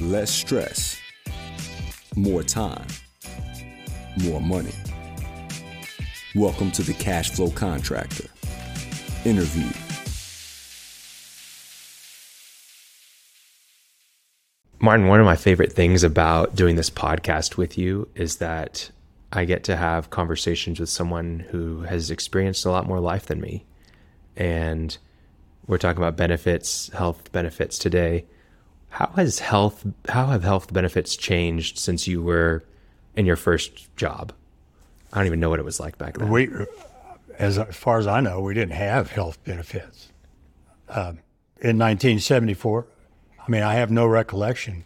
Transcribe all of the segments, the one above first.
less stress, more time, more money. Welcome to the Cash Flow Contractor. Interview. Martin, one of my favorite things about doing this podcast with you is that I get to have conversations with someone who has experienced a lot more life than me. And we're talking about benefits, health benefits today. How has health how have health benefits changed since you were in your first job? I don't even know what it was like back then. We, as far as I know, we didn't have health benefits. Um, in 1974, I mean, I have no recollection.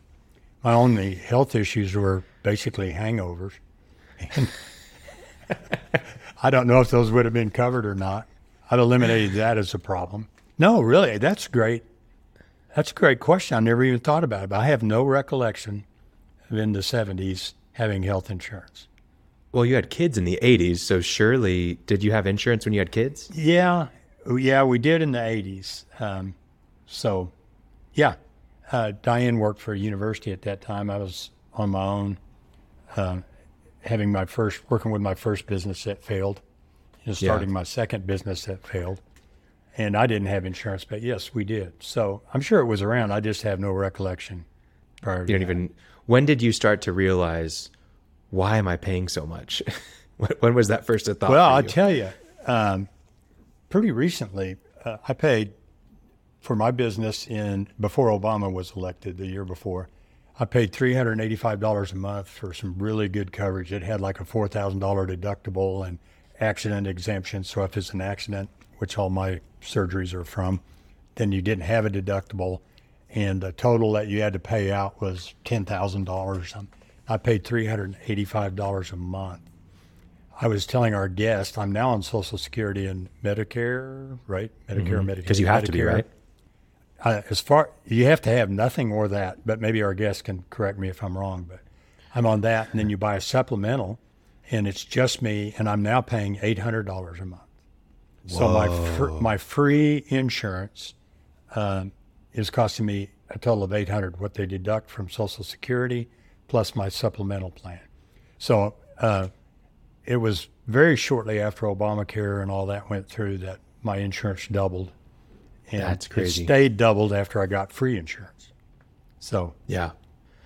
My only health issues were basically hangovers. And I don't know if those would have been covered or not. I've eliminated that as a problem. No, really, that's great. That's a great question. I never even thought about it. But I have no recollection of in the 70s having health insurance. Well, you had kids in the 80s, so surely did you have insurance when you had kids? Yeah, yeah, we did in the 80s. Um, so, yeah, uh, Diane worked for a university at that time. I was on my own, uh, having my first, working with my first business that failed, and starting yeah. my second business that failed. And I didn't have insurance, but yes, we did. So I'm sure it was around. I just have no recollection prior You don't that. even, when did you start to realize, why am I paying so much? when was that first a thought? Well, I'll tell you, um, pretty recently, uh, I paid for my business in before Obama was elected the year before. I paid three hundred and eighty-five dollars a month for some really good coverage. It had like a four thousand dollar deductible and accident exemption. So if it's an accident, which all my surgeries are from, then you didn't have a deductible, and the total that you had to pay out was ten thousand dollars. Or something. I paid three hundred and eighty-five dollars a month. I was telling our guest, I'm now on Social Security and Medicare, right? Medicare, mm-hmm. Medicare. Because you have Medicare. to be, right? uh, as far you have to have nothing or that, but maybe our guest can correct me if I'm wrong. But I'm on that, and then you buy a supplemental, and it's just me, and I'm now paying eight hundred dollars a month. Whoa. So my fr- my free insurance um, is costing me a total of eight hundred. What they deduct from Social Security plus my supplemental plan. So uh, it was very shortly after Obamacare and all that went through that my insurance doubled and That's crazy. It stayed doubled after I got free insurance. So yeah,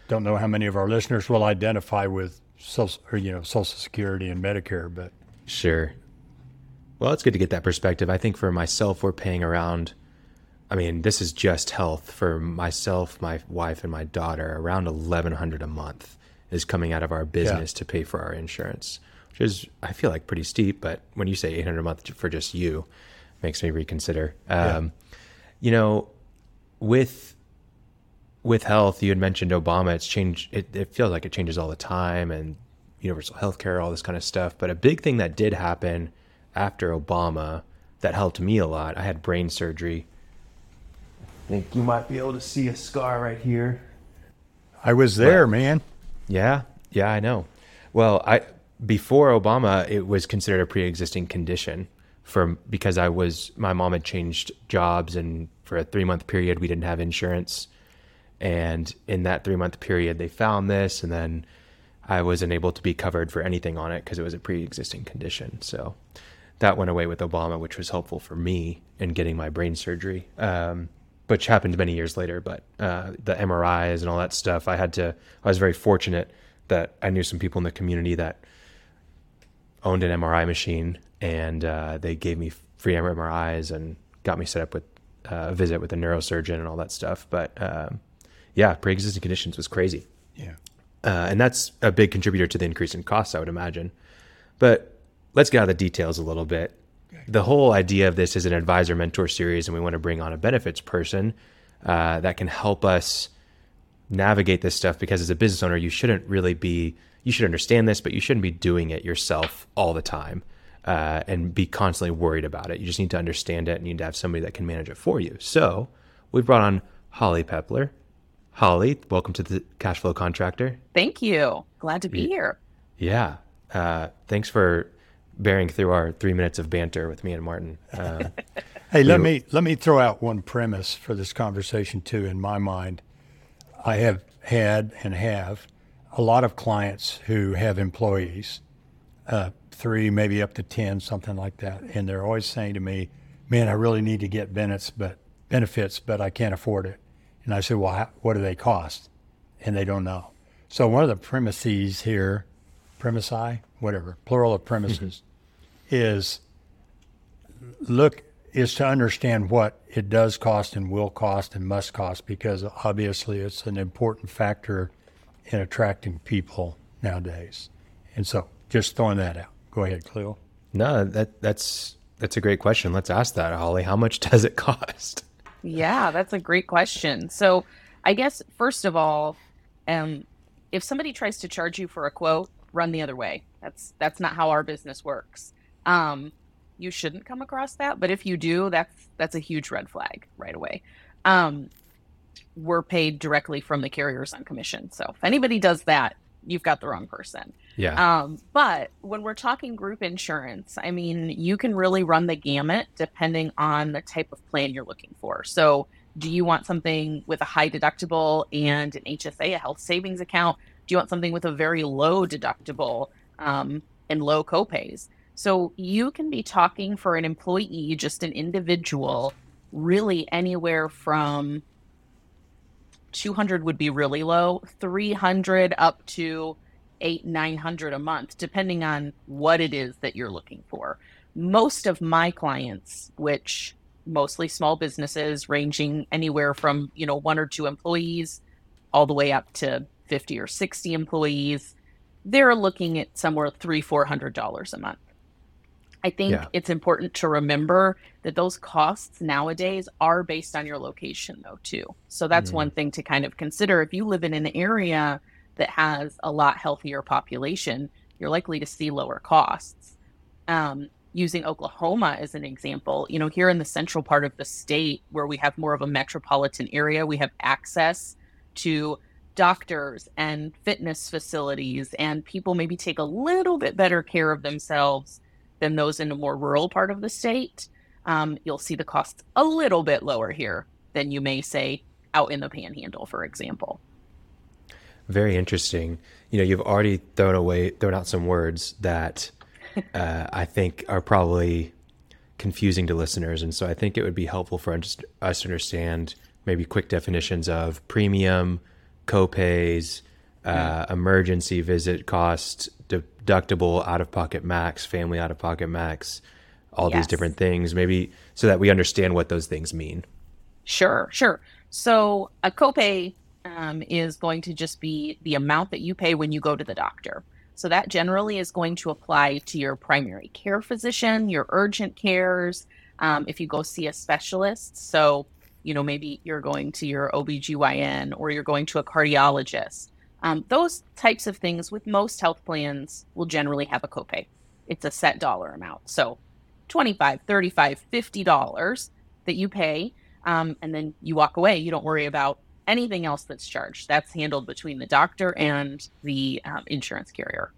don't know how many of our listeners will identify with social, or, you know, Social Security and Medicare, but sure. Well, it's good to get that perspective. I think for myself, we're paying around. I mean, this is just health for myself, my wife, and my daughter. Around eleven hundred a month is coming out of our business yeah. to pay for our insurance, which is I feel like pretty steep. But when you say eight hundred a month for just you, makes me reconsider. Um, yeah you know, with with health, you had mentioned Obama. It's changed. It, it feels like it changes all the time, and universal health care, all this kind of stuff. But a big thing that did happen after Obama that helped me a lot. I had brain surgery. I think you might be able to see a scar right here. I was there, but, man. Yeah, yeah, I know. Well, I before Obama, it was considered a pre-existing condition from because I was my mom had changed jobs and for a three month period we didn't have insurance, and in that three month period they found this and then I wasn't able to be covered for anything on it because it was a pre existing condition. So that went away with Obama, which was helpful for me in getting my brain surgery, um, which happened many years later. But uh, the MRIs and all that stuff, I had to. I was very fortunate that I knew some people in the community that owned an MRI machine and uh, they gave me free MRIs and got me set up with uh, a visit with a neurosurgeon and all that stuff. But um, yeah, pre-existing conditions was crazy. Yeah, uh, and that's a big contributor to the increase in costs, I would imagine. But let's get out of the details a little bit. Okay. The whole idea of this is an advisor mentor series, and we want to bring on a benefits person uh, that can help us navigate this stuff. Because as a business owner, you shouldn't really be you should understand this, but you shouldn't be doing it yourself all the time uh, and be constantly worried about it. You just need to understand it and you need to have somebody that can manage it for you. So we brought on Holly Peppler. Holly, welcome to the Cash Flow Contractor. Thank you. Glad to be here. Yeah. Uh, thanks for bearing through our three minutes of banter with me and Martin. Uh, hey, let me let me throw out one premise for this conversation too. In my mind, I have had and have a lot of clients who have employees, uh, three, maybe up to 10, something like that. And they're always saying to me, man, I really need to get benefits, but benefits, but I can't afford it. And I said, well, how, what do they cost? And they don't know. So one of the premises here, premisi, whatever, plural of premises, is look is to understand what it does cost and will cost and must cost because obviously it's an important factor in attracting people nowadays. And so just throwing that out. Go ahead, Cleo. No, that that's that's a great question. Let's ask that, Holly. How much does it cost? Yeah, that's a great question. So, I guess first of all, um, if somebody tries to charge you for a quote, run the other way. That's that's not how our business works. Um, you shouldn't come across that, but if you do, that's that's a huge red flag right away. Um, we're paid directly from the carriers on commission, so if anybody does that, you've got the wrong person. Yeah. Um, but when we're talking group insurance, I mean, you can really run the gamut depending on the type of plan you're looking for. So, do you want something with a high deductible and an HSA, a health savings account? Do you want something with a very low deductible um, and low copays? So, you can be talking for an employee, just an individual, really anywhere from 200 would be really low, 300 up to eight, 900 a month, depending on what it is that you're looking for. Most of my clients, which mostly small businesses ranging anywhere from, you know, one or two employees all the way up to 50 or 60 employees, they're looking at somewhere three, four hundred dollars a month. I think Yeah. it's important to remember that those costs nowadays are based on your location, though, too. So that's Mhm. one thing to kind of consider. If you live in an area that has a lot healthier population, you're likely to see lower costs. Um, using Oklahoma as an example, you know, here in the central part of the state where we have more of a metropolitan area, we have access to doctors and fitness facilities, and people maybe take a little bit better care of themselves than those in a more rural part of the state. Um, you'll see the costs a little bit lower here than you may say out in the panhandle, for example. Very interesting. You know, you've already thrown away, thrown out some words that uh, I think are probably confusing to listeners, and so I think it would be helpful for us to understand maybe quick definitions of premium, copays, uh, emergency visit cost, deductible, out of pocket max, family out of pocket max, all these different things. Maybe so that we understand what those things mean. Sure, sure. So a copay um, is going to just be the amount that you pay when you go to the doctor. So that generally is going to apply to your primary care physician, your urgent cares, um, if you go see a specialist. So, you know, maybe you're going to your OBGYN or you're going to a cardiologist. Um, those types of things with most health plans will generally have a copay. It's a set dollar amount. So 25, 35, 50 dollars that you pay um, and then you walk away. You don't worry about anything else that's charged. That's handled between the doctor and the um, insurance carrier.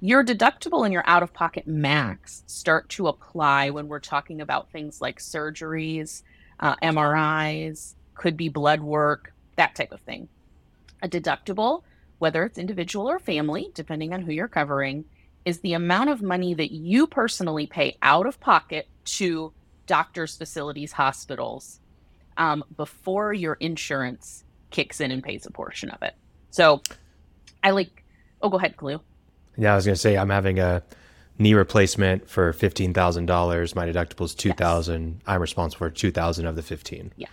Your deductible and your out of pocket max start to apply when we're talking about things like surgeries, uh, MRIs, could be blood work, that type of thing. A deductible, whether it's individual or family, depending on who you're covering, is the amount of money that you personally pay out of pocket to doctors, facilities, hospitals um, before your insurance kicks in and pays a portion of it. So I like, oh, go ahead, Clue. Yeah, I was going to say I'm having a knee replacement for fifteen thousand dollars. My deductible is two thousand. I'm responsible for two thousand of the fifteen. Yes,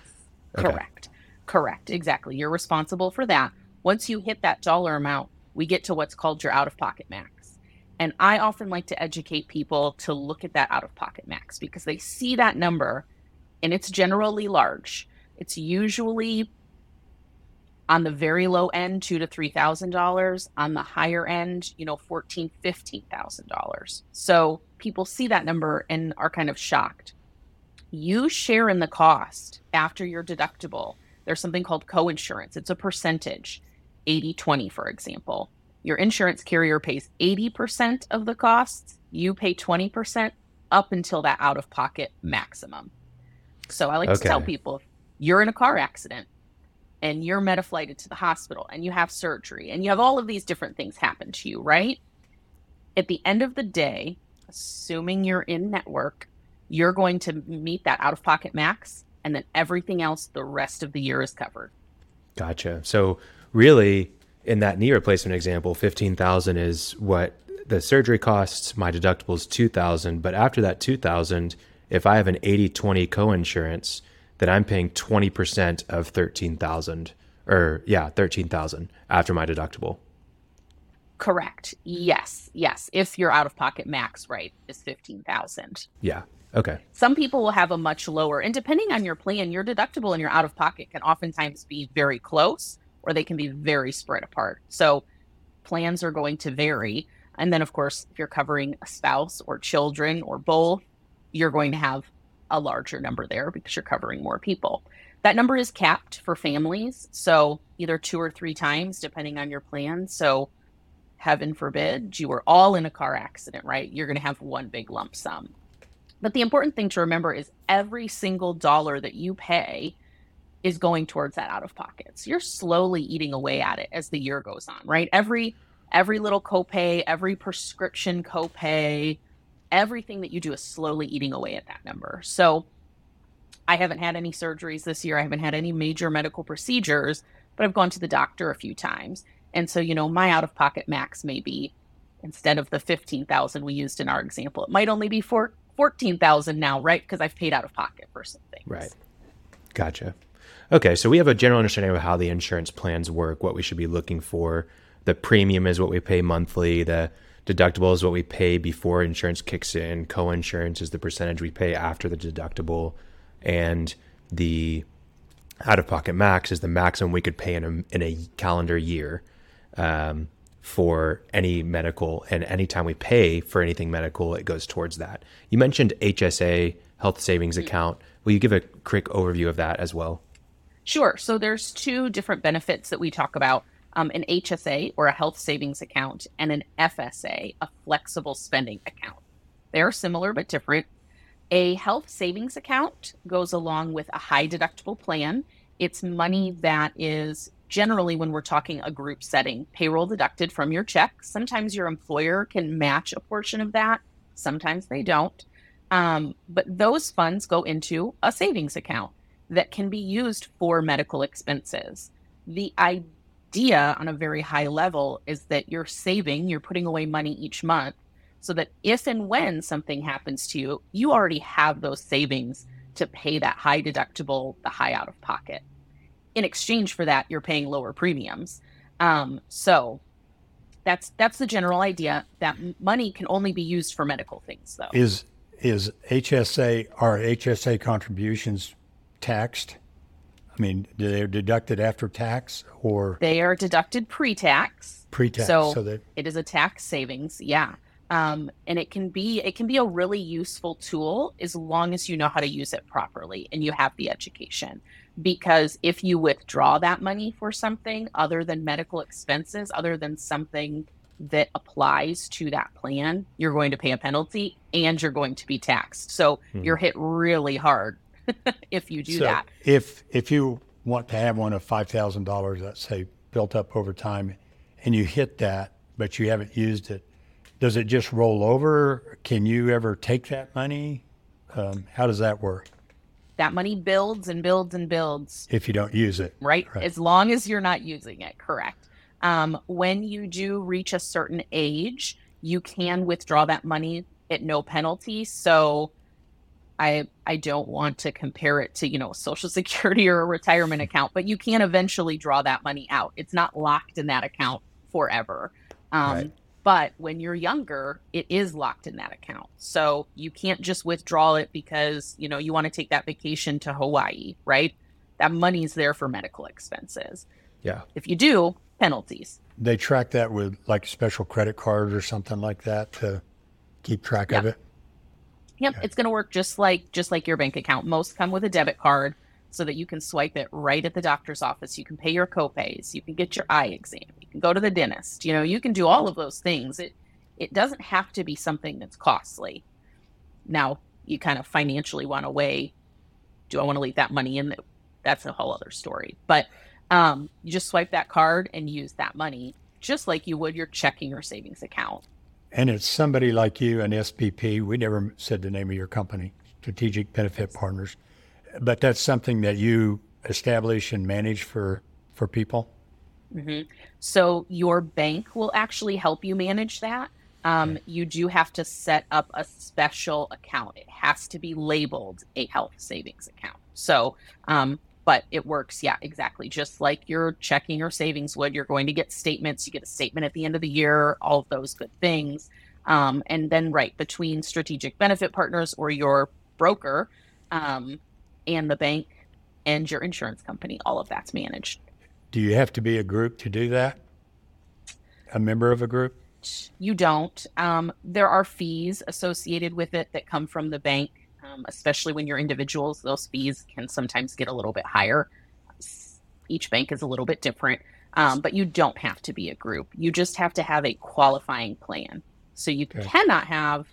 Okay. correct. Correct. Exactly. You're responsible for that. Once you hit that dollar amount, we get to what's called your out of pocket max. And I often like to educate people to look at that out of pocket max because they see that number and it's generally large. It's usually on the very low end, two to three thousand dollars. On the higher end, you know, fourteen, fifteen thousand dollars. So people see that number and are kind of shocked you share in the cost after your deductible. There's something called coinsurance. It's a percentage, 80 20, for example. Your insurance carrier pays 80% of the costs, you pay 20% up until that out of pocket maximum. So I like to tell people if you're in a car accident, and you're metaflighted to the hospital and you have surgery and you have all of these different things happen to you, right? At the end of the day, assuming you're in network, you're going to meet that out of pocket max and then everything else the rest of the year is covered. Gotcha. So really in that knee replacement example, 15,000 is what the surgery costs, my deductible is 2,000, but after that 2,000, if I have an 80/20 co-insurance, then I'm paying 20% of 13,000 or yeah, 13,000 after my deductible. Correct. Yes. Yes. If your out of pocket max right is 15,000. Yeah. Okay. Some people will have a much lower, and depending on your plan, your deductible and your out of pocket can oftentimes be very close or they can be very spread apart. So plans are going to vary. And then, of course, if you're covering a spouse or children or both, you're going to have a larger number there because you're covering more people. That number is capped for families. So either two or three times, depending on your plan. So, heaven forbid, you were all in a car accident, right? You're going to have one big lump sum. But the important thing to remember is every single dollar that you pay is going towards that out of pockets. You're slowly eating away at it as the year goes on, right? Every every little copay, every prescription copay, everything that you do is slowly eating away at that number. So I haven't had any surgeries this year. I haven't had any major medical procedures, but I've gone to the doctor a few times. And so, you know, my out of pocket max may be instead of the 15,000 we used in our example, it might only be for 14,000 now, right? Because I've paid out of pocket for some things. Right. Gotcha. Okay, so we have a general understanding of how the insurance plans work, what we should be looking for. The premium is what we pay monthly. The deductible is what we pay before insurance kicks in. Co-insurance is the percentage we pay after the deductible, and the out-of-pocket max is the maximum we could pay in a in a calendar year um, for any medical. And anytime we pay for anything medical, it goes towards that. You mentioned HSA, health savings account. Will you give a quick overview of that as well? Sure. So there's two different benefits that we talk about. Um, an HSA or a health savings account and an FSA, a flexible spending account. They're similar but different. A health savings account goes along with a high deductible plan. It's money that is generally, when we're talking a group setting, payroll deducted from your check. Sometimes your employer can match a portion of that, sometimes they don't. Um, but those funds go into a savings account that can be used for medical expenses. The idea on a very high level is that you're saving, you're putting away money each month so that if and when something happens to you, you already have those savings to pay that high deductible, the high out of pocket. In exchange for that, you're paying lower premiums. Um, so that's that's the general idea. That money can only be used for medical things, though. Is is HSA are HSA contributions taxed? I mean, do they're deducted after tax or they are deducted pre-tax. Pre-tax, so, so that... it is a tax savings. Yeah, um, and it can be it can be a really useful tool as long as you know how to use it properly and you have the education. Because if you withdraw that money for something other than medical expenses, other than something that applies to that plan, you're going to pay a penalty and you're going to be taxed. So hmm. you're hit really hard if you do so that. If if you want to have one of five thousand dollars, let's say built up over time, and you hit that, but you haven't used it, does it just roll over? Can you ever take that money? Um, how does that work? That money builds and builds and builds. If you don't use it. Right. right. As long as you're not using it. Correct. Um, when you do reach a certain age, you can withdraw that money at no penalty. So I I don't want to compare it to, you know, social security or a retirement account, but you can eventually draw that money out. It's not locked in that account forever. Um, right. But when you're younger, it is locked in that account. So you can't just withdraw it because, you know, you want to take that vacation to Hawaii, right? That money's there for medical expenses. Yeah. If you do, penalties. They track that with like special credit card or something like that to keep track yeah. of it. Yep, it's going to work just like just like your bank account. Most come with a debit card so that you can swipe it right at the doctor's office. You can pay your copays, you can get your eye exam, you can go to the dentist. You know, you can do all of those things. It it doesn't have to be something that's costly. Now, you kind of financially want to weigh do I want to leave that money in? That's a whole other story. But Um, you just swipe that card and use that money just like you would your checking or savings account. And it's somebody like you, an SBP. We never said the name of your company, Strategic Benefit Partners, but that's something that you establish and manage for for people. Mm-hmm. So your bank will actually help you manage that. Um, you do have to set up a special account. It has to be labeled a health savings account. So, um, but it works, yeah, exactly. Just like your checking or savings would, you're going to get statements. You get a statement at the end of the year, all of those good things. Um, and then, right between strategic benefit partners or your broker um, and the bank and your insurance company, all of that's managed. Do you have to be a group to do that? A member of a group? You don't. Um, there are fees associated with it that come from the bank, um, especially when you're individuals. Those fees can sometimes get a little bit higher. Each bank is a little bit different, um, but you don't have to be a group. You just have to have a qualifying plan. So you okay. cannot have,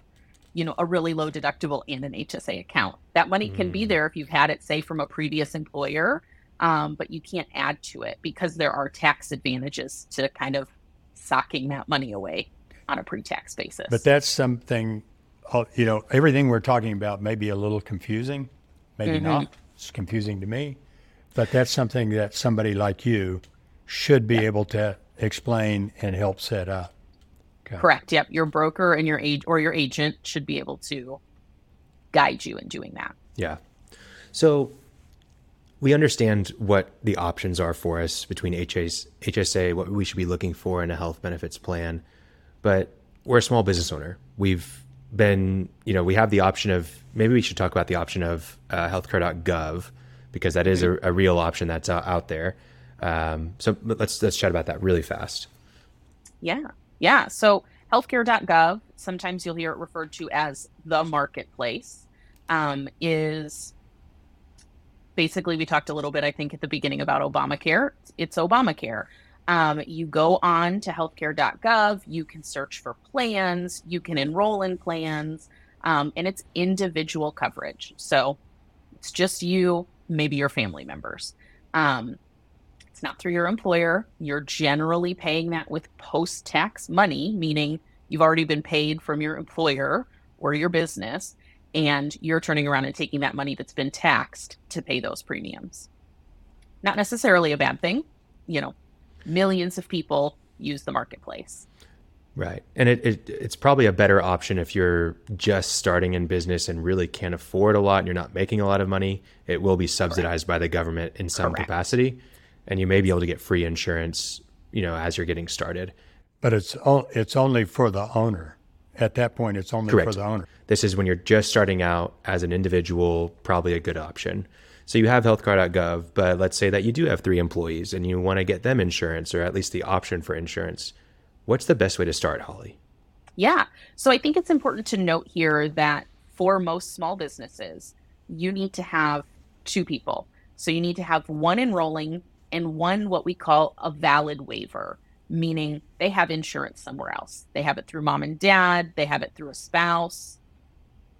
you know, a really low deductible and an HSA account. That money mm. can be mm. there if you've had it, say, from a previous employer, um, but you can't add to it because there are tax advantages to kind of socking that money away on a pre-tax basis. But that's something, you know, everything we're talking about may be a little confusing, maybe mm-hmm. not. It's confusing to me, but that's something that somebody like you should be yeah. able to explain and help set up. Okay. Correct. Yep. Your broker and your age or your agent should be able to guide you in doing that. Yeah. So we understand what the options are for us between HS, HSA, what we should be looking for in a health benefits plan. But we're a small business owner. We've been, you know, we have the option of maybe we should talk about the option of uh, healthcare.gov because that is a, a real option that's uh, out there. Um, so let's let's chat about that really fast. Yeah, yeah. So healthcare.gov, sometimes you'll hear it referred to as the marketplace, um, is basically we talked a little bit i think at the beginning about obamacare it's obamacare um, you go on to healthcare.gov you can search for plans. You can enroll in plans. Um, and it's individual coverage. So it's just you maybe your family members. Um, it's not through your employer. You're generally paying that with post-tax money meaning you've already been paid from your employer or your business and you're turning around and taking that money that's been taxed to pay those premiums. Not necessarily a bad thing. You know, millions of people use the marketplace. Right. And it, it, it's probably a better option if you're just starting in business and really can't afford a lot and you're not making a lot of money. It will be subsidized Correct. by the government in some Correct. capacity. And you may be able to get free insurance, you know, as you're getting started. But it's it's only for the owner. At that point, it's only Correct. for the owner. This is when you're just starting out as an individual, probably a good option. So you have healthcare.gov, but let's say that you do have three employees and you want to get them insurance or at least the option for insurance. What's the best way to start, Holly? Yeah. So I think it's important to note here that for most small businesses, you need to have two people. So you need to have one enrolling and one what we call a valid waiver meaning they have insurance somewhere else. They have it through mom and dad, they have it through a spouse,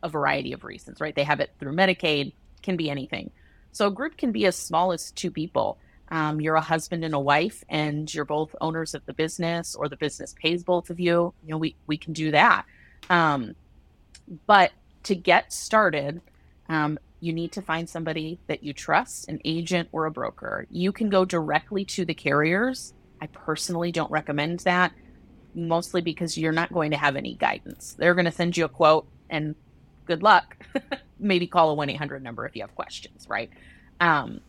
a variety of reasons, right? They have it through Medicaid, can be anything. So a group can be as small as two people. Um, you're a husband and a wife, and you're both owners of the business, or the business pays both of you. You know, we we can do that. Um, but to get started, um, you need to find somebody that you trust, an agent or a broker. You can go directly to the carriers I personally don't recommend that, mostly because you're not going to have any guidance. They're going to send you a quote and good luck. Maybe call a 1 800 number if you have questions, right? Um,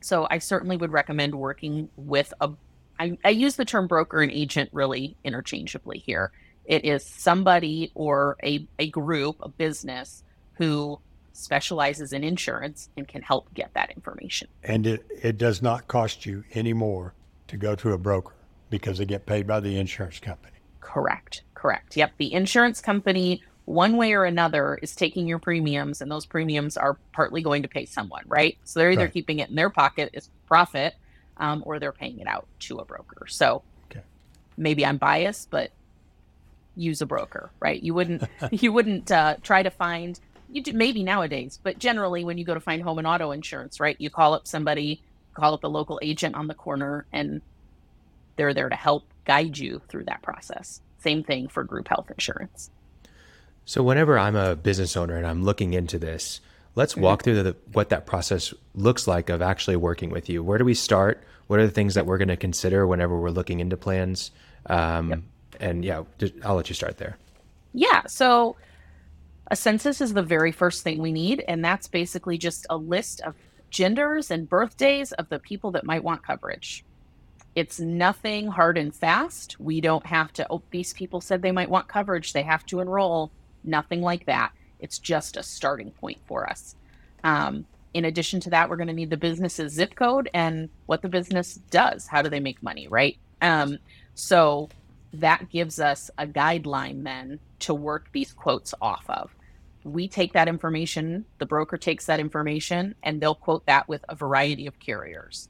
so I certainly would recommend working with a. I, I use the term broker and agent really interchangeably here. It is somebody or a, a group, a business who specializes in insurance and can help get that information. And it, it does not cost you any more to go to a broker because they get paid by the insurance company. Correct. Correct. Yep. The insurance company, one way or another, is taking your premiums, and those premiums are partly going to pay someone, right? So they're either right. keeping it in their pocket as profit, um, or they're paying it out to a broker. So okay. maybe I'm biased, but use a broker, right? You wouldn't you wouldn't uh, try to find you do maybe nowadays, but generally when you go to find home and auto insurance, right? You call up somebody call up a local agent on the corner and they're there to help guide you through that process. Same thing for group health insurance. So, whenever I'm a business owner and I'm looking into this, let's mm-hmm. walk through the, what that process looks like of actually working with you. Where do we start? What are the things that we're going to consider whenever we're looking into plans? Um, yep. And yeah, I'll let you start there. Yeah. So, a census is the very first thing we need, and that's basically just a list of genders and birthdays of the people that might want coverage. It's nothing hard and fast. We don't have to, oh, these people said they might want coverage. They have to enroll. Nothing like that. It's just a starting point for us. Um, in addition to that, we're going to need the business's zip code and what the business does. How do they make money, right? Um, so that gives us a guideline then to work these quotes off of. We take that information, the broker takes that information, and they'll quote that with a variety of carriers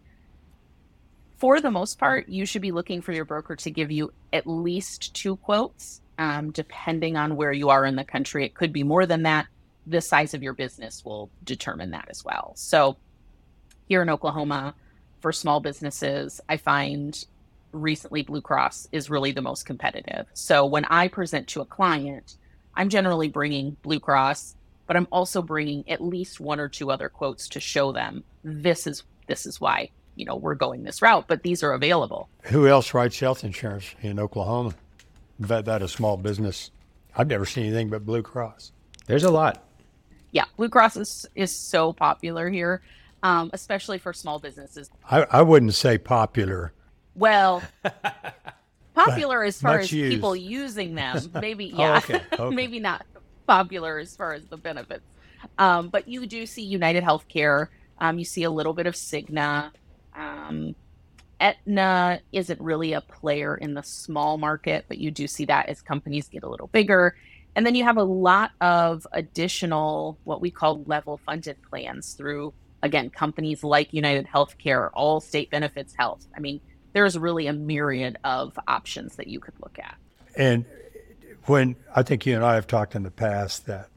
for the most part, you should be looking for your broker to give you at least two quotes, um, depending on where you are in the country. It could be more than that. The size of your business will determine that as well. So, here in Oklahoma, for small businesses, I find recently Blue Cross is really the most competitive. So, when I present to a client, I'm generally bringing Blue Cross, but I'm also bringing at least one or two other quotes to show them this is this is why you know we're going this route, but these are available. Who else writes health insurance in Oklahoma? That that a small business. I've never seen anything but Blue Cross. There's a lot. Yeah, Blue Cross is is so popular here, um, especially for small businesses. I, I wouldn't say popular. Well, popular as far as used. people using them. Maybe oh, yeah, oh, okay. Okay. maybe not popular as far as the benefits. Um, but you do see United Healthcare. Um, you see a little bit of Cigna. Um, Aetna isn't really a player in the small market, but you do see that as companies get a little bigger. And then you have a lot of additional, what we call level funded plans through, again, companies like United Healthcare, Allstate Benefits Health. I mean, there's really a myriad of options that you could look at. And when I think you and I have talked in the past that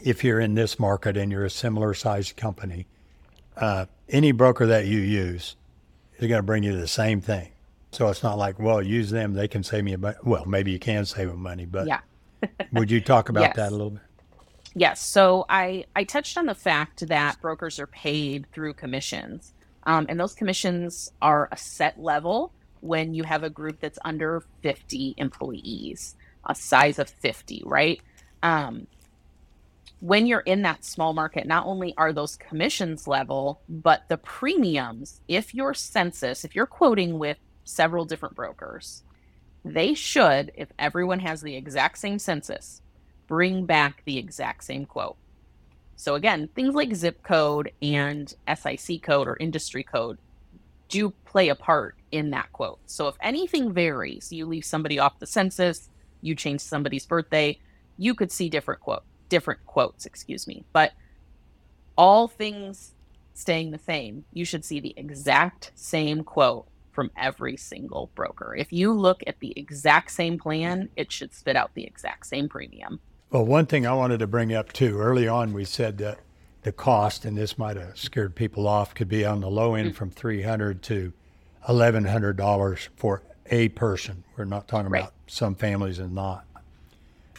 if you're in this market and you're a similar sized company, uh, any broker that you use is going to bring you the same thing. So it's not like, well, use them; they can save me a money. Well, maybe you can save them money, but yeah. would you talk about yes. that a little bit? Yes. So I I touched on the fact that brokers are paid through commissions, um, and those commissions are a set level when you have a group that's under 50 employees, a size of 50, right? Um, when you're in that small market, not only are those commissions level, but the premiums, if your census, if you're quoting with several different brokers, they should, if everyone has the exact same census, bring back the exact same quote. So again, things like zip code and SIC code or industry code do play a part in that quote. So if anything varies, you leave somebody off the census, you change somebody's birthday, you could see different quote different quotes, excuse me. But all things staying the same, you should see the exact same quote from every single broker. If you look at the exact same plan, it should spit out the exact same premium. Well, one thing I wanted to bring up too early on, we said that the cost, and this might have scared people off, could be on the low end mm-hmm. from three hundred to eleven hundred dollars for a person. We're not talking right. about some families and not.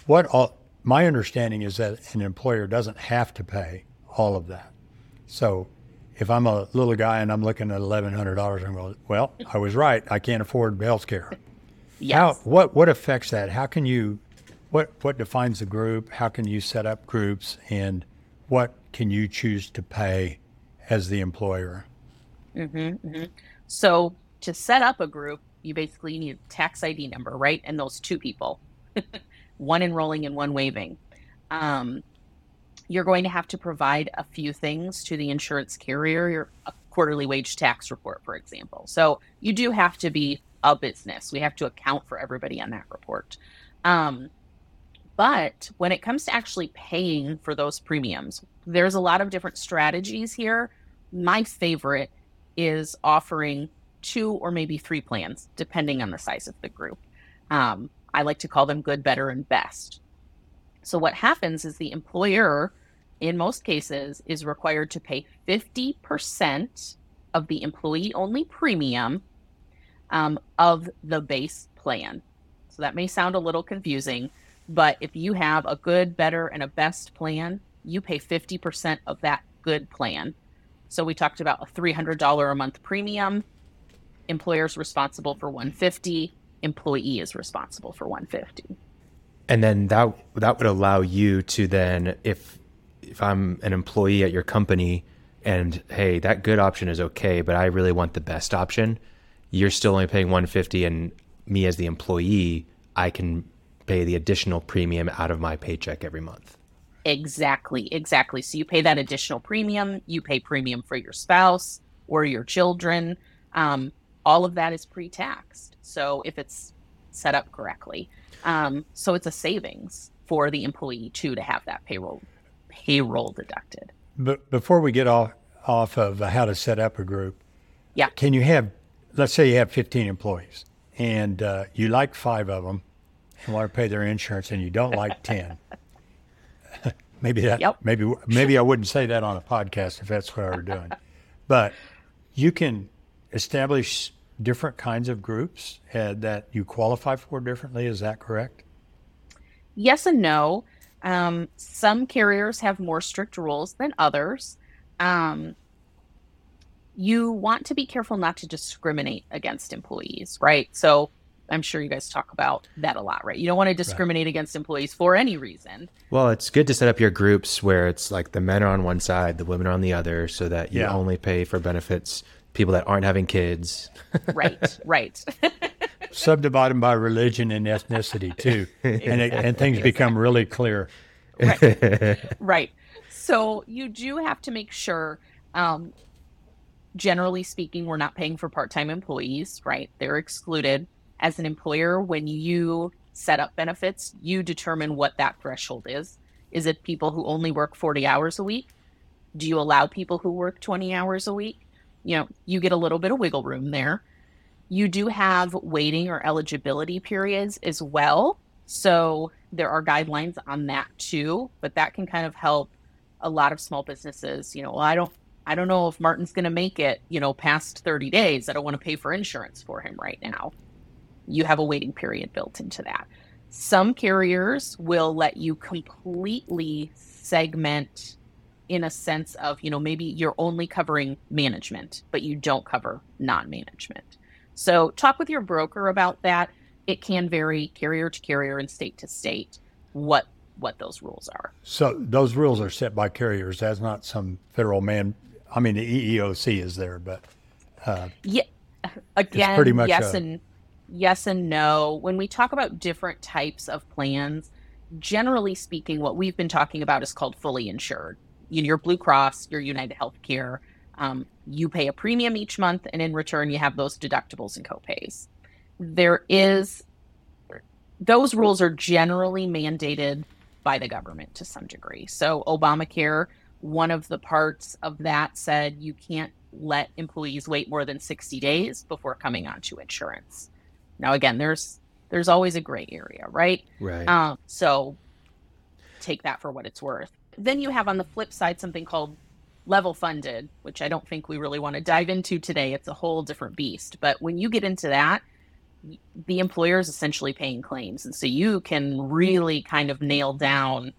What all my understanding is that an employer doesn't have to pay all of that. So if I'm a little guy and I'm looking at eleven hundred dollars, I'm going, well, I was right. I can't afford health care. Yes. How, what what affects that? How can you what what defines the group? How can you set up groups and what can you choose to pay as the employer? Mm-hmm, mm-hmm. So to set up a group, you basically need a tax ID number, right? And those two people. one enrolling and one waiving. Um, you're going to have to provide a few things to the insurance carrier, your quarterly wage tax report, for example. So you do have to be a business. We have to account for everybody on that report. Um, but when it comes to actually paying for those premiums, there's a lot of different strategies here. My favorite is offering two or maybe three plans, depending on the size of the group. Um, I like to call them good, better, and best. So, what happens is the employer, in most cases, is required to pay 50% of the employee only premium um, of the base plan. So that may sound a little confusing, but if you have a good, better, and a best plan, you pay 50% of that good plan. So we talked about a $300 a month premium. Employer's responsible for 150. Employee is responsible for 150. And then that that would allow you to then, if if I'm an employee at your company, and hey, that good option is okay, but I really want the best option. You're still only paying 150, and me as the employee, I can pay the additional premium out of my paycheck every month. Exactly, exactly. So you pay that additional premium, you pay premium for your spouse or your children. Um, all of that is pre taxed. So if it's set up correctly, um, so it's a savings for the employee too to have that payroll payroll deducted. But before we get off off of how to set up a group, yeah, can you have, let's say you have 15 employees and uh, you like five of them and want to pay their insurance, and you don't like 10. maybe that yep. maybe maybe I wouldn't say that on a podcast if that's what I were doing. but you can establish different kinds of groups uh, that you qualify for differently. Is that correct? Yes and no. Um, some carriers have more strict rules than others. Um, you want to be careful not to discriminate against employees, right? So I'm sure you guys talk about that a lot, right? You don't want to discriminate right. against employees for any reason. Well, it's good to set up your groups where it's like the men are on one side, the women are on the other, so that you yeah. only pay for benefits people that aren't having kids. right, right. Subdivide them by religion and ethnicity too, and it, and things become really clear. Right. right. So you do have to make sure. Um, generally speaking, we're not paying for part-time employees, right? They're excluded. As an employer, when you set up benefits, you determine what that threshold is. Is it people who only work 40 hours a week? Do you allow people who work 20 hours a week? You know, you get a little bit of wiggle room there. You do have waiting or eligibility periods as well. So there are guidelines on that too, but that can kind of help a lot of small businesses, you know, well, I don't I don't know if Martin's going to make it, you know, past 30 days. I don't want to pay for insurance for him right now. You have a waiting period built into that. Some carriers will let you completely segment in a sense of, you know, maybe you're only covering management, but you don't cover non management. So talk with your broker about that. It can vary carrier to carrier and state to state what what those rules are. So those rules are set by carriers. That's not some federal man. I mean, the EEOC is there, but uh, yeah, again, pretty much yes a, and yes and no. When we talk about different types of plans, generally speaking, what we've been talking about is called fully insured you know, your Blue Cross, your United Healthcare. Um, you pay a premium each month, and in return, you have those deductibles and copays. There is those rules are generally mandated by the government to some degree. So Obamacare, one of the parts of that said you can't let employees wait more than 60 days before coming onto insurance. Now again, there's there's always a gray area, right? Right. Um, so take that for what it's worth then you have on the flip side something called level funded, which I don't think we really want to dive into today. It's a whole different beast. But when you get into that, the employer is essentially paying claims. And so you can really kind of nail down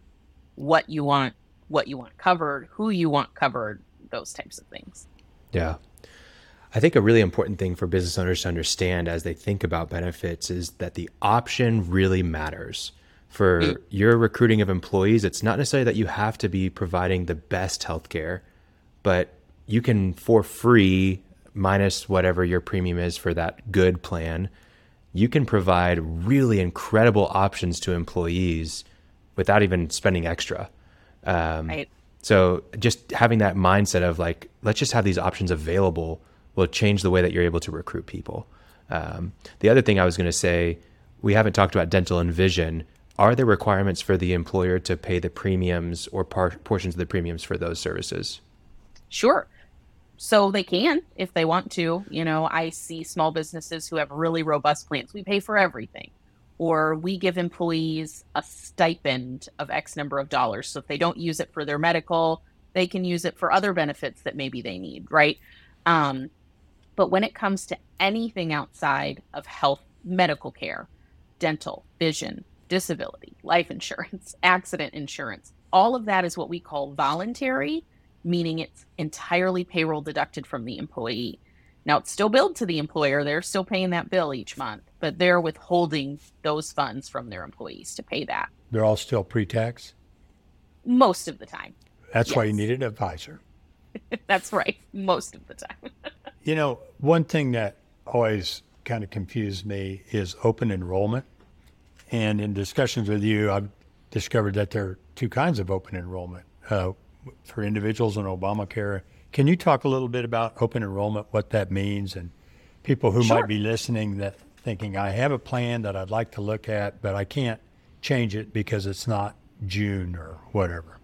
what you want, what you want covered, who you want covered, those types of things. Yeah. I think a really important thing for business owners to understand as they think about benefits is that the option really matters for mm. your recruiting of employees, it's not necessarily that you have to be providing the best healthcare, but you can for free minus whatever your premium is for that good plan, you can provide really incredible options to employees without even spending extra. Um, right. So just having that mindset of like, let's just have these options available will change the way that you're able to recruit people. Um, the other thing I was going to say, we haven't talked about dental and vision, are there requirements for the employer to pay the premiums or par- portions of the premiums for those services? Sure. So they can if they want to. You know, I see small businesses who have really robust plans. We pay for everything. Or we give employees a stipend of X number of dollars. So if they don't use it for their medical, they can use it for other benefits that maybe they need, right? Um, but when it comes to anything outside of health, medical care, dental, vision, disability, life insurance, accident insurance, all of that is what we call voluntary, meaning it's entirely payroll deducted from the employee. Now it's still billed to the employer, they're still paying that bill each month, but they're withholding those funds from their employees to pay that. They're all still pre tax? Most of the time. That's why you need an advisor. That's right. Most of the time. You know, one thing that always kind of confused me is open enrollment. And in discussions with you, I've discovered that there are two kinds of open enrollment uh, for individuals in Obamacare. Can you talk a little bit about open enrollment, what that means, and people who Sure. might be listening that thinking, I have a plan that I'd like to look at, but I can't change it because it's not June or whatever?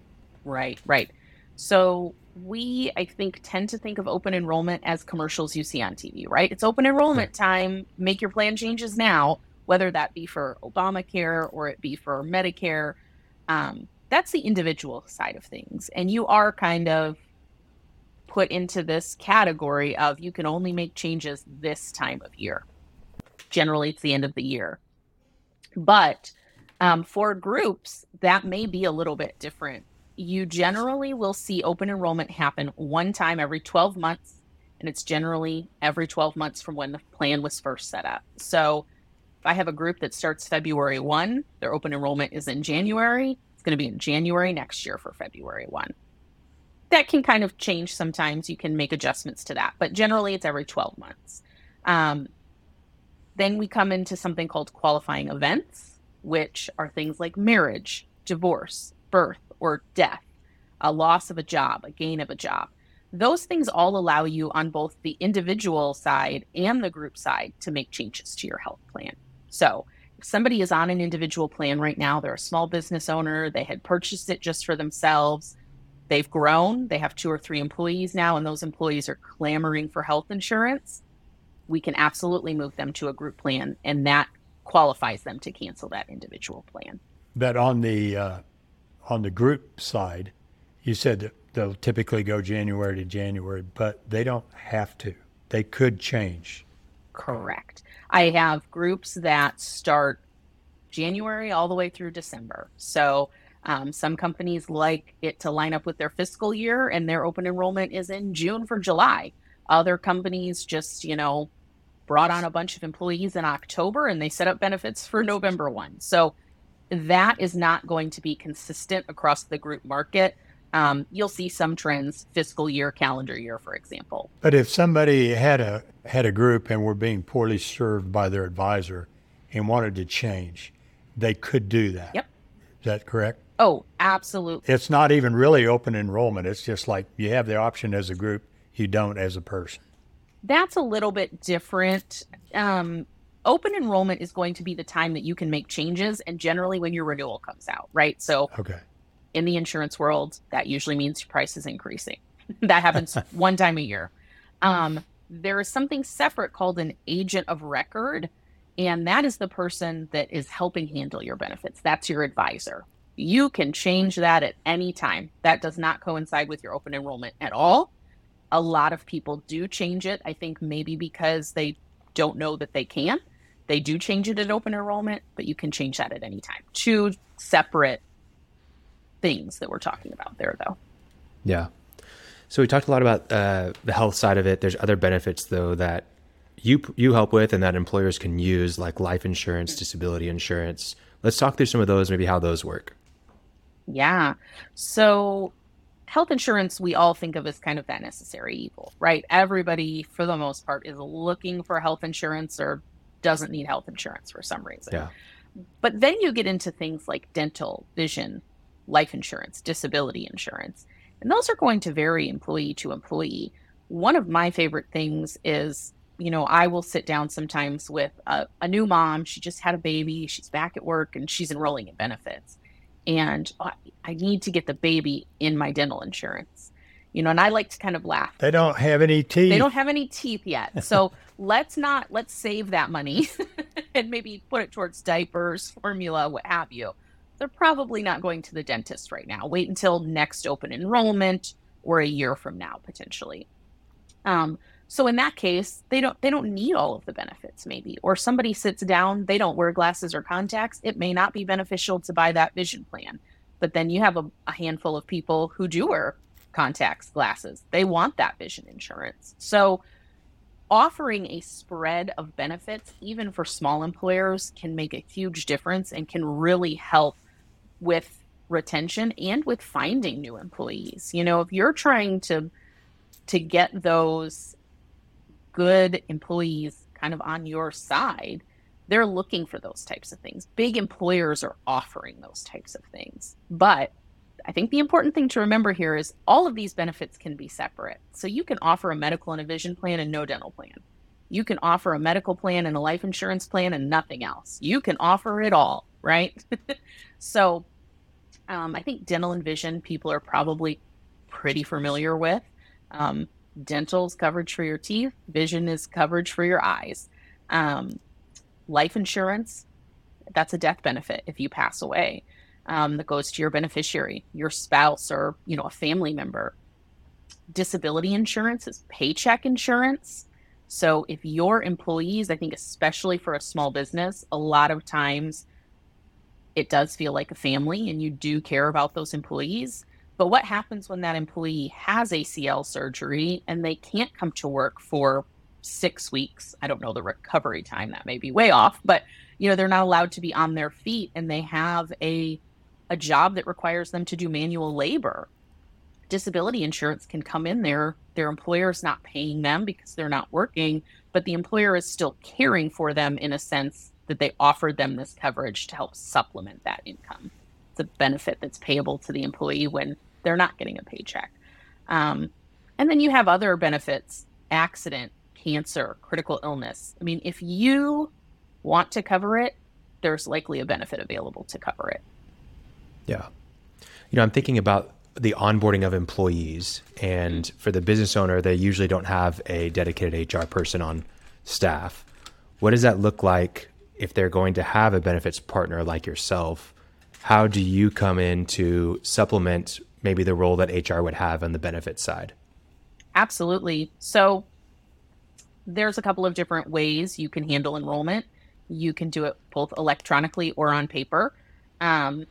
Right, right. So we, I think, tend to think of open enrollment as commercials you see on TV, right? It's open enrollment time. Make your plan changes now, whether that be for Obamacare or it be for Medicare. Um, that's the individual side of things. And you are kind of put into this category of you can only make changes this time of year. Generally, it's the end of the year. But um, for groups, that may be a little bit different you generally will see open enrollment happen one time every 12 months and it's generally every 12 months from when the plan was first set up so i have a group that starts february 1 their open enrollment is in january. It's going to be in january next year for february 1 that can kind of change sometimes. You can make adjustments to that but generally it's every 12 months. Um, then we come into something called qualifying events which are things like marriage divorce birth or death, a loss of a job, a gain of a job. Those things all allow you on both the individual side and the group side to make changes to your health plan. So, if somebody is on an individual plan right now, they're a small business owner, they had purchased it just for themselves, they've grown, they have two or three employees now, and those employees are clamoring for health insurance, we can absolutely move them to a group plan, and that qualifies them to cancel that individual plan. But on the uh, on the group side, you said that they'll typically go January to January, but they don't have to. They could change. Correct. I have groups that start January all the way through December. So um, some companies like it to line up with their fiscal year, and their open enrollment is in June for July. Other companies just, you know, brought on a bunch of employees in October and they set up benefits for November 1. So that is not going to be consistent across the group market. Um, you'll see some trends fiscal year, calendar year, for example. But if somebody had a had a group and were being poorly served by their advisor and wanted to change, they could do that. Yep. Is that correct? Oh, absolutely. It's not even really open enrollment. It's just like you have the option as a group, you don't as a person. that's a little bit different. Um, open enrollment is going to be the time that you can make changes, and generally when your renewal comes out, right? So Okay. In the insurance world, that usually means your price is increasing. that happens one time a year. Um, there is something separate called an agent of record, and that is the person that is helping handle your benefits. That's your advisor. You can change that at any time. That does not coincide with your open enrollment at all. A lot of people do change it. I think maybe because they don't know that they can. They do change it at open enrollment, but you can change that at any time. Two separate things that we're talking about there, though. Yeah. So we talked a lot about uh, the health side of it. There's other benefits though that you you help with and that employers can use, like life insurance, disability insurance. Let's talk through some of those, maybe how those work. Yeah. So, health insurance, we all think of as kind of that necessary evil, right? Everybody, for the most part, is looking for health insurance or doesn't need health insurance for some reason. Yeah. But then you get into things like dental, vision, life insurance, disability insurance, and those are going to vary employee to employee. One of my favorite things is, you know, I will sit down sometimes with a, a new mom. She just had a baby, she's back at work, and she's enrolling in benefits. And I, I need to get the baby in my dental insurance, you know, and I like to kind of laugh They don't have any teeth. they don't have any teeth yet. So let's not let's save that money and maybe put it towards diapers, formula, what have you. They're probably not going to the dentist right now. Wait until next open enrollment or a year from now potentially. Um, so in that case, they don't they don't need all of the benefits maybe. Or somebody sits down, they don't wear glasses or contacts, it may not be beneficial to buy that vision plan. But then you have a, a handful of people who do wear contacts, glasses. They want that vision insurance. So offering a spread of benefits even for small employers can make a huge difference and can really help with retention and with finding new employees. You know, if you're trying to to get those good employees kind of on your side, they're looking for those types of things. Big employers are offering those types of things. But I think the important thing to remember here is all of these benefits can be separate. So you can offer a medical and a vision plan and no dental plan. You can offer a medical plan and a life insurance plan and nothing else. You can offer it all, right? so um, I think dental and vision people are probably pretty familiar with. Um, is coverage for your teeth, vision is coverage for your eyes. Um, life insurance, that's a death benefit if you pass away. Um, that goes to your beneficiary, your spouse, or you know a family member. Disability insurance is paycheck insurance. So if your employees, I think especially for a small business, a lot of times it does feel like a family and you do care about those employees. But what happens when that employee has ACL surgery and they can't come to work for six weeks? I don't know the recovery time, that may be way off, but you know, they're not allowed to be on their feet and they have a a job that requires them to do manual labor. Disability insurance can come in there. Their employer is not paying them because they're not working, but the employer is still caring for them in a sense that they offered them this coverage to help supplement that income. It's a benefit that's payable to the employee when they're not getting a paycheck. Um, and then you have other benefits accident, cancer, critical illness. I mean, if you want to cover it, there's likely a benefit available to cover it. Yeah. You know, I'm thinking about the onboarding of employees, and for the business owner, they usually don't have a dedicated HR person on staff. What does that look like if they're going to have a benefits partner like yourself? How do you come in to supplement maybe the role that HR would have on the benefits side? Absolutely. So there's a couple of different ways you can handle enrollment. You can do it both electronically or on paper. Um,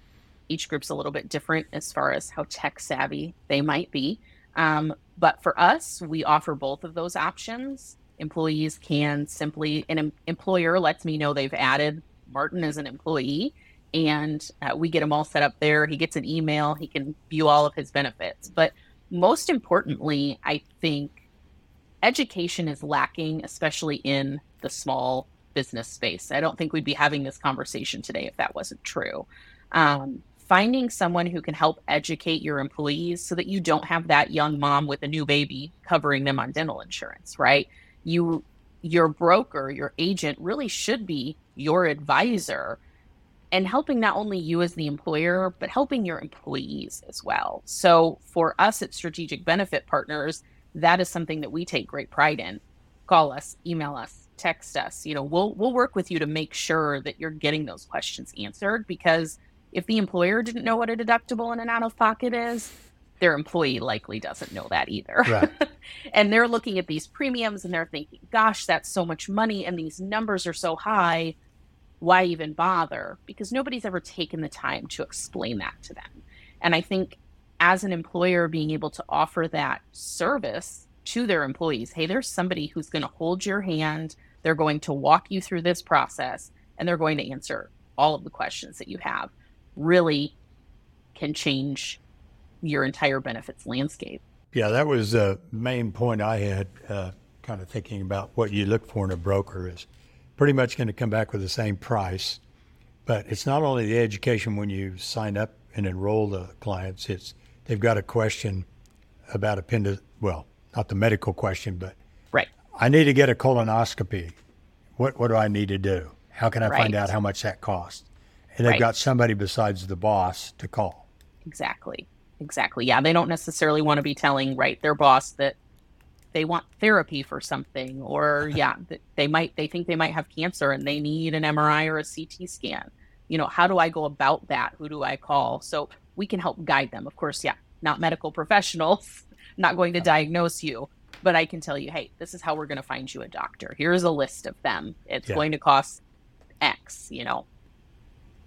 each group's a little bit different as far as how tech savvy they might be. Um, but for us, we offer both of those options. Employees can simply, an em- employer lets me know they've added Martin as an employee, and uh, we get him all set up there. He gets an email, he can view all of his benefits. But most importantly, I think education is lacking, especially in the small business space. I don't think we'd be having this conversation today if that wasn't true. Um, finding someone who can help educate your employees so that you don't have that young mom with a new baby covering them on dental insurance, right? You your broker, your agent really should be your advisor and helping not only you as the employer, but helping your employees as well. So for us at Strategic Benefit Partners, that is something that we take great pride in. Call us, email us, text us. You know, we'll we'll work with you to make sure that you're getting those questions answered because if the employer didn't know what a deductible and an out of pocket is, their employee likely doesn't know that either. Right. and they're looking at these premiums and they're thinking, gosh, that's so much money and these numbers are so high. Why even bother? Because nobody's ever taken the time to explain that to them. And I think as an employer, being able to offer that service to their employees hey, there's somebody who's going to hold your hand, they're going to walk you through this process, and they're going to answer all of the questions that you have really can change your entire benefits landscape. Yeah, that was the main point I had uh, kind of thinking about what you look for in a broker is pretty much going to come back with the same price. But it's not only the education when you sign up and enroll the clients, it's they've got a question about appendix, well, not the medical question, but right. I need to get a colonoscopy. What, what do I need to do? How can I right. find out how much that costs? And they've right. got somebody besides the boss to call. Exactly. Exactly. Yeah, they don't necessarily want to be telling right their boss that they want therapy for something or yeah, they might they think they might have cancer and they need an MRI or a CT scan. You know, how do I go about that? Who do I call? So we can help guide them. Of course, yeah, not medical professionals, not going to diagnose you, but I can tell you, hey, this is how we're going to find you a doctor. Here's a list of them. It's Yeah. going to cost X, you know.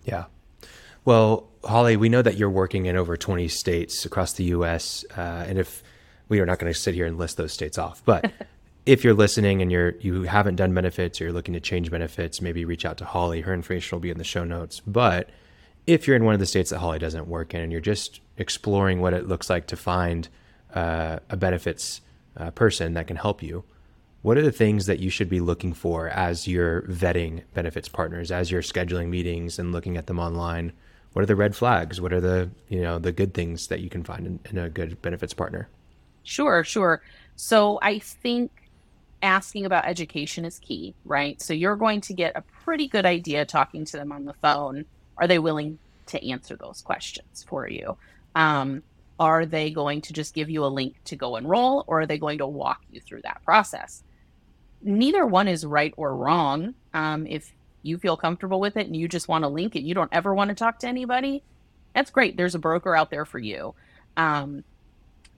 Yeah. Well, Holly, we know that you're working in over 20 states across the U.S. Uh, and if we are not going to sit here and list those states off, but if you're listening and you're you haven't done benefits or you're looking to change benefits, maybe reach out to Holly. Her information will be in the show notes. But if you're in one of the states that Holly doesn't work in and you're just exploring what it looks like to find uh, a benefits uh, person that can help you, what are the things that you should be looking for as you're vetting benefits partners, as you're scheduling meetings and looking at them online? What are the red flags? What are the you know the good things that you can find in, in a good benefits partner? Sure, sure. So I think asking about education is key, right? So you're going to get a pretty good idea talking to them on the phone. Are they willing to answer those questions for you? Um, are they going to just give you a link to go enroll, or are they going to walk you through that process? Neither one is right or wrong. Um, if you feel comfortable with it and you just want to link it, you don't ever want to talk to anybody, that's great. There's a broker out there for you. Um,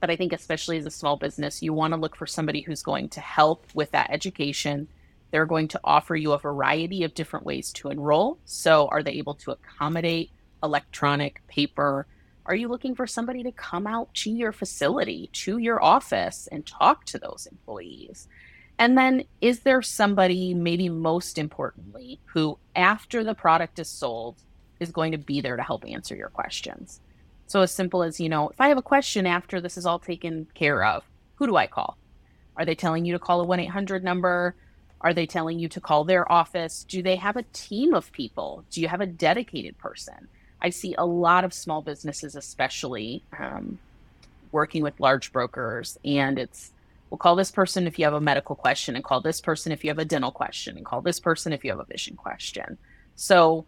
but I think, especially as a small business, you want to look for somebody who's going to help with that education. They're going to offer you a variety of different ways to enroll. So, are they able to accommodate electronic, paper? Are you looking for somebody to come out to your facility, to your office, and talk to those employees? And then, is there somebody, maybe most importantly, who, after the product is sold, is going to be there to help answer your questions? So, as simple as, you know, if I have a question after this is all taken care of, who do I call? Are they telling you to call a 1 800 number? Are they telling you to call their office? Do they have a team of people? Do you have a dedicated person? I see a lot of small businesses, especially um, working with large brokers, and it's we'll call this person if you have a medical question, and call this person if you have a dental question, and call this person if you have a vision question. So,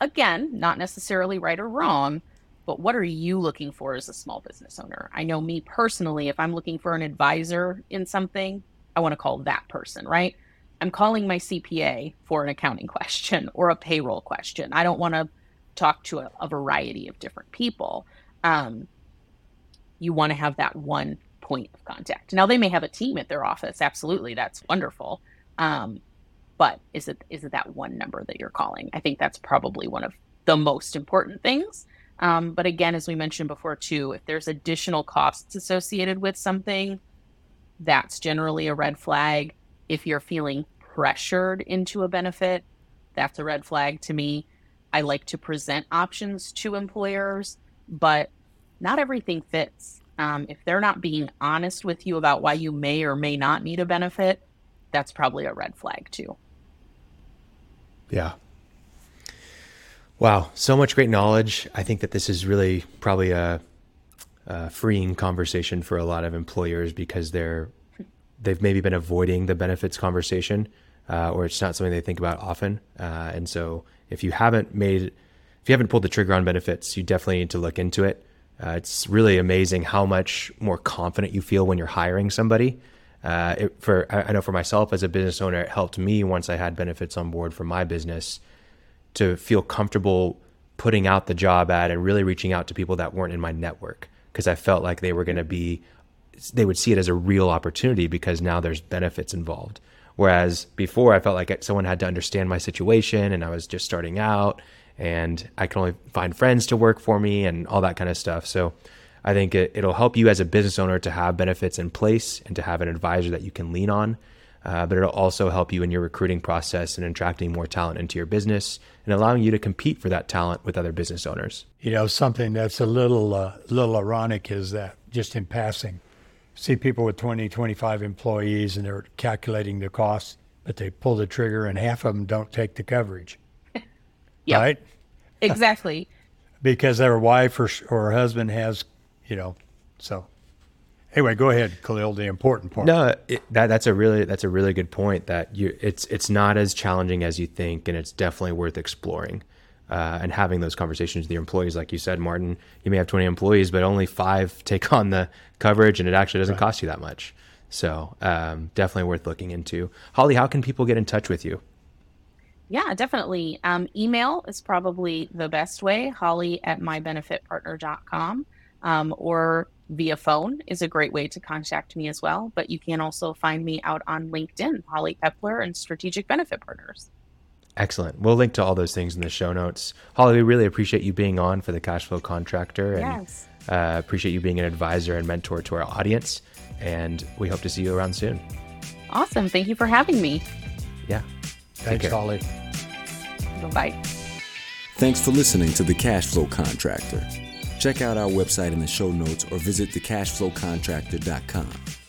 again, not necessarily right or wrong, but what are you looking for as a small business owner? I know me personally, if I'm looking for an advisor in something, I want to call that person, right? I'm calling my CPA for an accounting question or a payroll question. I don't want to talk to a, a variety of different people. Um, you want to have that one point of contact. Now they may have a team at their office. Absolutely, that's wonderful. Um, but is it is it that one number that you're calling? I think that's probably one of the most important things. Um, but again, as we mentioned before, too, if there's additional costs associated with something, that's generally a red flag. If you're feeling pressured into a benefit, that's a red flag to me. I like to present options to employers, but not everything fits. Um, if they're not being honest with you about why you may or may not need a benefit, that's probably a red flag too. Yeah. Wow, so much great knowledge. I think that this is really probably a, a freeing conversation for a lot of employers because they're they've maybe been avoiding the benefits conversation, uh, or it's not something they think about often. Uh, and so, if you haven't made, if you haven't pulled the trigger on benefits, you definitely need to look into it. Uh, it's really amazing how much more confident you feel when you're hiring somebody. Uh, it, for I I know for myself as a business owner, it helped me once I had benefits on board for my business to feel comfortable putting out the job ad and really reaching out to people that weren't in my network because I felt like they were going to be they would see it as a real opportunity because now there's benefits involved. Whereas before I felt like someone had to understand my situation and I was just starting out and I can only find friends to work for me and all that kind of stuff. So I think it, it'll help you as a business owner to have benefits in place and to have an advisor that you can lean on. Uh, but it'll also help you in your recruiting process and attracting more talent into your business and allowing you to compete for that talent with other business owners. You know, something that's a little uh, little ironic is that just in passing, see people with 20, 25 employees and they're calculating the costs, but they pull the trigger and half of them don't take the coverage, Yep. right? Exactly. Because their wife or, or husband has, you know, so. Anyway, go ahead, Khalil. The important part. No, it, that that's a really that's a really good point. That you it's it's not as challenging as you think, and it's definitely worth exploring. Uh, and having those conversations with your employees, like you said, Martin, you may have 20 employees, but only five take on the coverage, and it actually doesn't cost you that much. So um, definitely worth looking into. Holly, how can people get in touch with you? Yeah, definitely. Um, email is probably the best way, holly at mybenefitpartner.com. Um, or via phone is a great way to contact me as well. But you can also find me out on LinkedIn, Holly Peppler and Strategic Benefit Partners. Excellent. We'll link to all those things in the show notes. Holly, we really appreciate you being on for the Cashflow Contractor and Yes. uh, appreciate you being an advisor and mentor to our audience. And we hope to see you around soon. Awesome. Thank you for having me. Yeah. Thanks. Holly. Bye. Thanks for listening to The Cash Flow Contractor. Check out our website in the show notes or visit thecashflowcontractor.com.